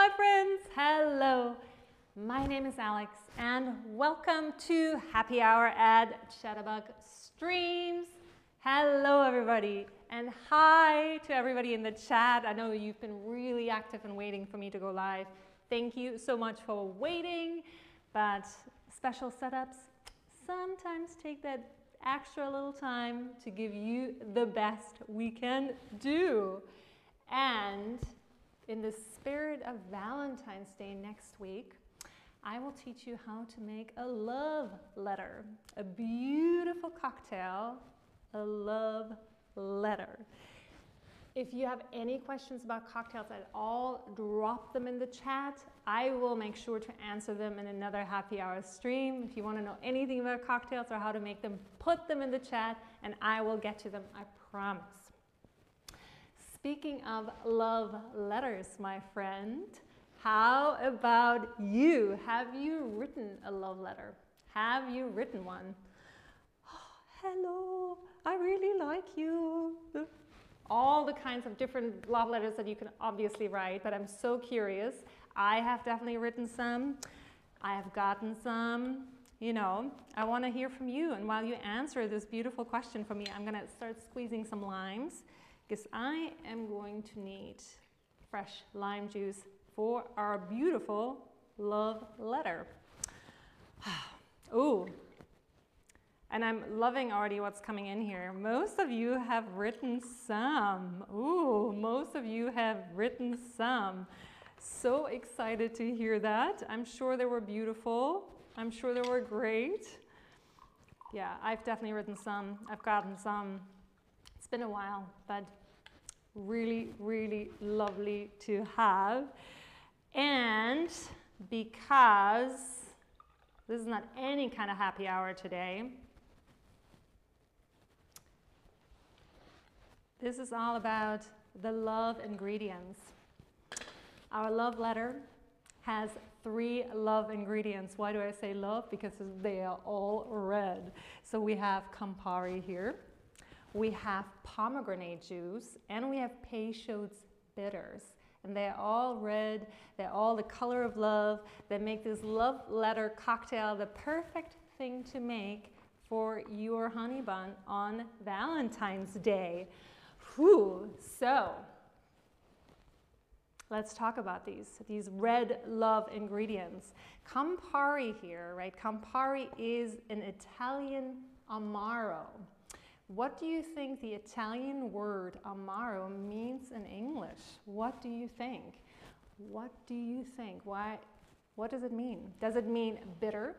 my friends. Hello. My name is Alex, and welcome to Happy Hour at Chatterbug Streams. Hello, everybody, and hi to everybody in the chat. I know you've been really active and waiting for me to go live. Thank you so much for waiting, but special setups sometimes take that extra little time to give you the best we can do. And in the spirit of Valentine's Day next week, I will teach you how to make a love letter, a beautiful cocktail, a love letter. If you have any questions about cocktails at all, drop them in the chat. I will make sure to answer them in another happy hour stream. If you want to know anything about cocktails or how to make them, put them in the chat and I will get to them, I promise. Speaking of love letters, my friend, how about you? Have you written a love letter? Have you written one? Oh, hello, I really like you all the kinds of different love letters that you can obviously write, but I'm so curious. I have definitely written some. I have gotten some. You know, I want to hear from you. And while you answer this beautiful question for me, I'm going to start squeezing some limes because I am going to need fresh lime juice for our beautiful love letter. Ooh, and I'm loving already what's coming in here. Most of you have written some. Ooh, most of you have written some. So excited to hear that. I'm sure they were beautiful. I'm sure they were great. Yeah, I've definitely written some. I've gotten some. It's been a while, but really, really lovely to have. And because this is not any kind of happy hour today, This is all about the love ingredients. Our love letter has three love ingredients. Why do I say love? Because they are all red. So we have Campari here, we have pomegranate juice, and we have Peychaud's bitters. And they're all red, they're all the color of love. They make this love letter cocktail the perfect thing to make for your honey bun on Valentine's Day. Whew, so let's talk about these, these red love ingredients. Campari here, right? Campari is an Italian amaro. What do you think the Italian word amaro means in English? What do you think? What do you think? Why, what does it mean? Does it mean bitter,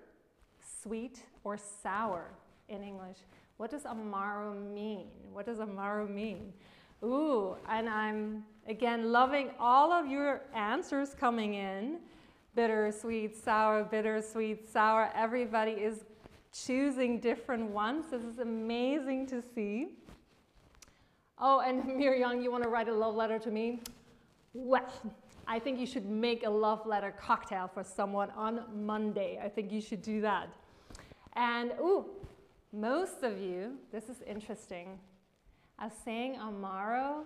sweet, or sour in English? What does amaro mean? What does amaro mean? Ooh, and I'm again loving all of your answers coming in. Bitter, sweet, sour, bitter, sweet, sour. Everybody is choosing different ones. This is amazing to see. Oh, and Miriam, you want to write a love letter to me? Well, I think you should make a love letter cocktail for someone on Monday. I think you should do that. And ooh, most of you, this is interesting, as saying amaro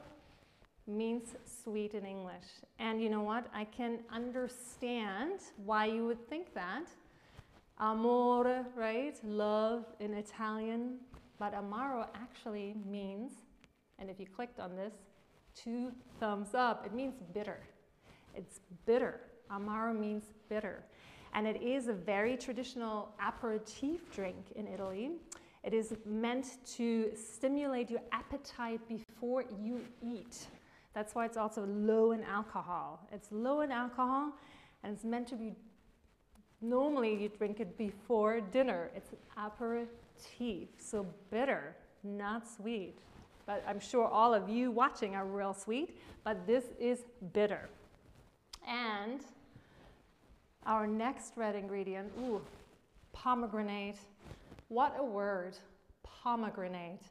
means sweet in English. And you know what? I can understand why you would think that. Amore, right? Love in Italian. But amaro actually means, and if you clicked on this, two thumbs up, it means bitter. It's bitter. Amaro means bitter and it is a very traditional aperitif drink in Italy. It is meant to stimulate your appetite before you eat. That's why it's also low in alcohol. It's low in alcohol and it's meant to be, normally you drink it before dinner. It's an aperitif, so bitter, not sweet. But I'm sure all of you watching are real sweet, but this is bitter. And our next red ingredient, ooh, pomegranate. What a word, pomegranate.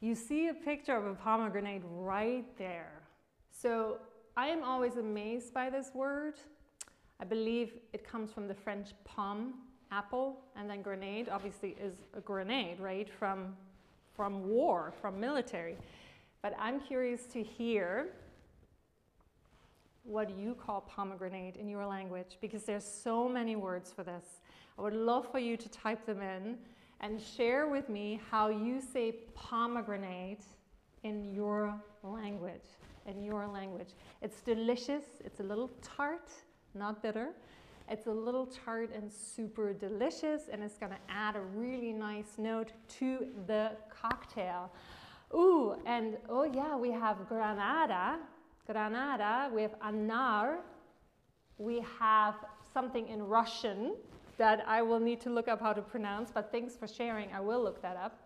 You see a picture of a pomegranate right there. So I am always amazed by this word. I believe it comes from the French pomme, apple, and then grenade obviously is a grenade, right, from, from war, from military. But I'm curious to hear what you call pomegranate in your language because there's so many words for this. I would love for you to type them in and share with me how you say pomegranate in your language. In your language. It's delicious, it's a little tart, not bitter. It's a little tart and super delicious, and it's gonna add a really nice note to the cocktail. Ooh, and oh yeah, we have Granada, Granada, we have Anar, we have something in Russian that I will need to look up how to pronounce, but thanks for sharing, I will look that up.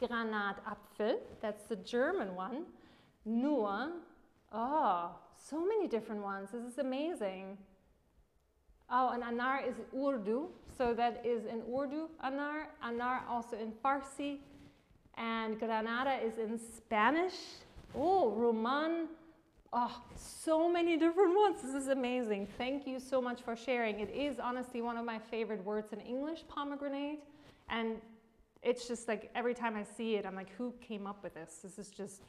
Granatapfel, that's the German one. Nur, oh, so many different ones, this is amazing. Oh, and Anar is Urdu, so that is in Urdu, Anar. Anar also in Farsi, and Granada is in Spanish. Oh, Roman. Oh, so many different ones. This is amazing. Thank you so much for sharing. It is honestly one of my favorite words in English, pomegranate. And it's just like every time I see it, I'm like, who came up with this? This is just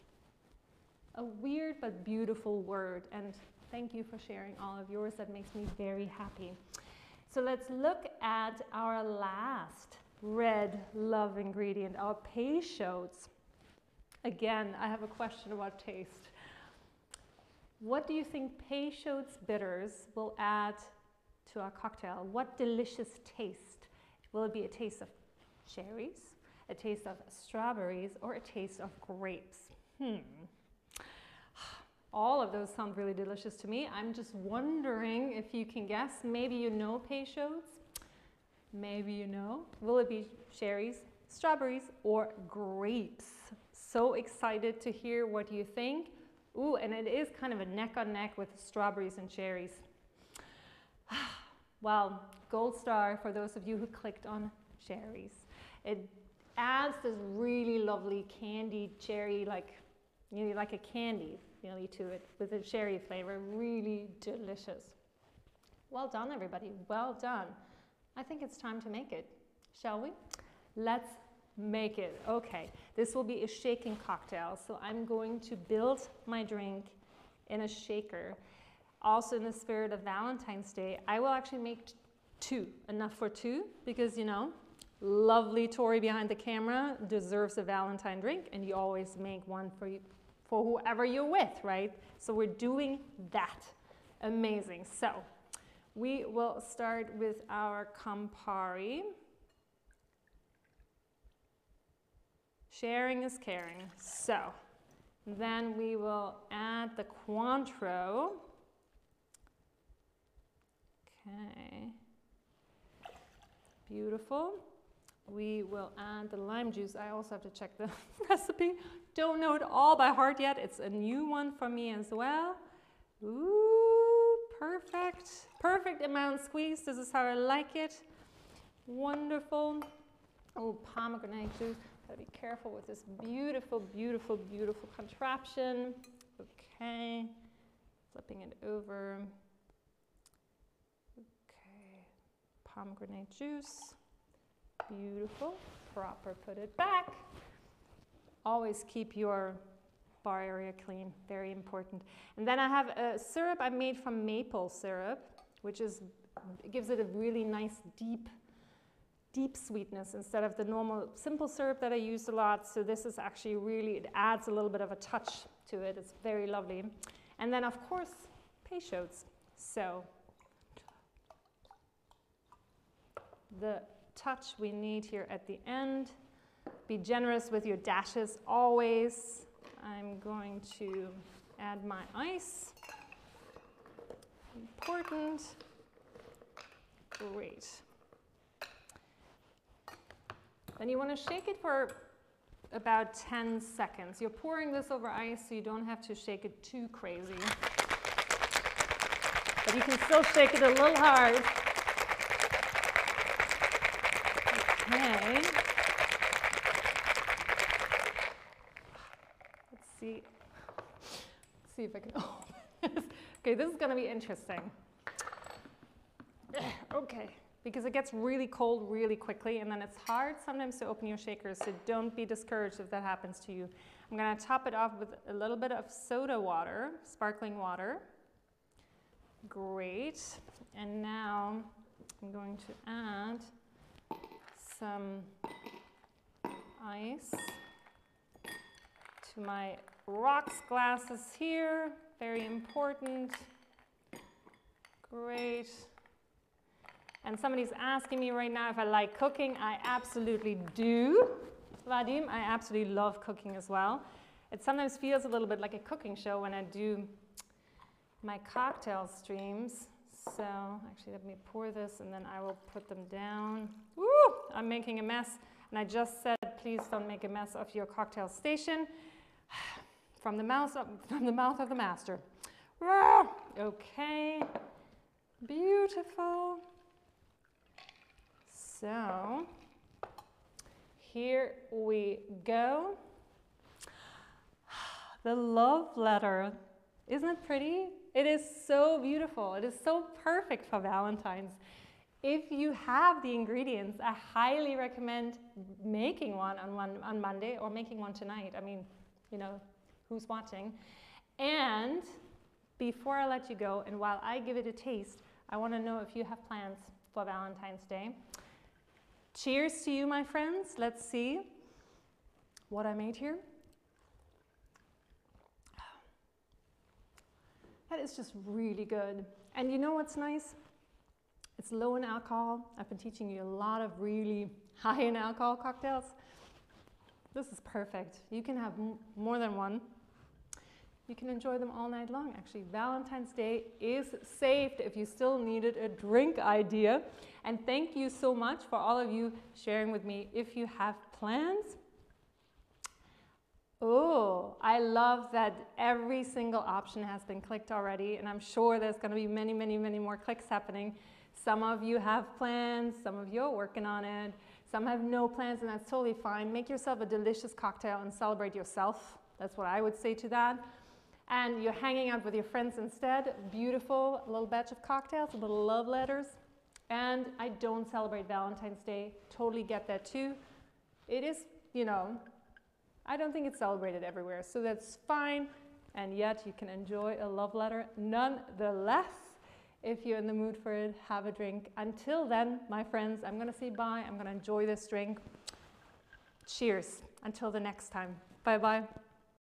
a weird but beautiful word. And Thank you for sharing all of yours. That makes me very happy. So let's look at our last red love ingredient, our peychaud's. Again, I have a question about taste. What do you think peychaud's bitters will add to our cocktail? What delicious taste? Will it be a taste of cherries, a taste of strawberries, or a taste of grapes? Hmm. All of those sound really delicious to me. I'm just wondering if you can guess. Maybe you know peychaud's. Maybe you know. Will it be cherries, strawberries, or grapes? So excited to hear what you think. Ooh, and it is kind of a neck on neck with strawberries and cherries. well, gold star for those of you who clicked on cherries. It adds this really lovely candied cherry, like you know, like a candy nearly to it with a sherry flavor. Really delicious. Well done, everybody. Well done. I think it's time to make it, shall we? Let's make it. Okay, this will be a shaking cocktail. So I'm going to build my drink in a shaker. Also, in the spirit of Valentine's Day, I will actually make two, enough for two, because you know, lovely Tori behind the camera deserves a Valentine drink, and you always make one for you, for whoever you're with, right? So we're doing that. Amazing. So we will start with our Campari. Sharing is caring. So then we will add the Cointreau. Okay. Beautiful. We will add the lime juice. I also have to check the recipe. Don't know it all by heart yet. It's a new one for me as well. Ooh, perfect. Perfect amount squeezed. This is how I like it. Wonderful. Oh, pomegranate juice. Gotta be careful with this beautiful, beautiful, beautiful contraption. Okay, flipping it over. Okay, pomegranate juice. Beautiful. Proper, put it back. Always keep your bar area clean, very important. And then I have a syrup I made from maple syrup, which is gives it a really nice deep deep sweetness instead of the normal simple syrup that I use a lot. So this is actually really, it adds a little bit of a touch to it. It's very lovely. And then of course, peychaud's. So the touch we need here at the end. Be generous with your dashes always. I'm going to add my ice. Important. Great. Then you want to shake it for about 10 seconds. You're pouring this over ice, so you don't have to shake it too crazy. But you can still shake it a little hard. Okay. Let's see. Let's see if I can open this. Okay, this is to be interesting. Okay, because it gets really cold really quickly and then it's hard sometimes to open your shakers, so don't be discouraged if that happens to you. I'm to top it off with a little bit of soda water, sparkling water. Great. And now I'm going to add some ice to my rocks glasses here. Very important. Great. And somebody's asking me right now if I like cooking. I absolutely do. Vadim, I absolutely love cooking as well. It sometimes feels a little bit like a cooking show when I do my cocktail streams. So actually let me pour this and then I will put them down. Woo! I'm making a mess. And I just said, please don't make a mess of your cocktail station from the mouth of, from the, mouth of the master. Ah, okay, beautiful. So here we go. The love letter. Isn't it pretty? It is so beautiful. It is so perfect for Valentine's. If you have the ingredients, I highly recommend making one on, one on Monday or making one tonight. I mean, you know, who's watching? And before I let you go, and while I give it a taste, I want to know if you have plans for Valentine's Day. Cheers to you, my friends. Let's see what I made here. That is just really good. And you know what's nice? It's low in alcohol. I've been teaching you a lot of really high in alcohol cocktails. This is perfect. You can have more than one. You can enjoy them all night long. Actually, Valentine's Day is saved if you still needed a drink idea. And thank you so much for all of you sharing with me if you have plans Oh, I love that every single option has been clicked already, and I'm sure there's going to be many, many, many more clicks happening. Some of you have plans, some of you are working on it, some have no plans, and that's totally fine. Make yourself a delicious cocktail and celebrate yourself. That's what I would say to that. And you're hanging out with your friends instead. Beautiful little batch of cocktails, little love letters. And I don't celebrate Valentine's Day. Totally get that too. It is, you know, I don't think it's celebrated everywhere, so that's fine. And yet you can enjoy a love letter nonetheless. If you're in the mood for it, have a drink. Until then, my friends, I'm going to say bye. I'm going to enjoy this drink. Cheers. Until the next time. Bye bye.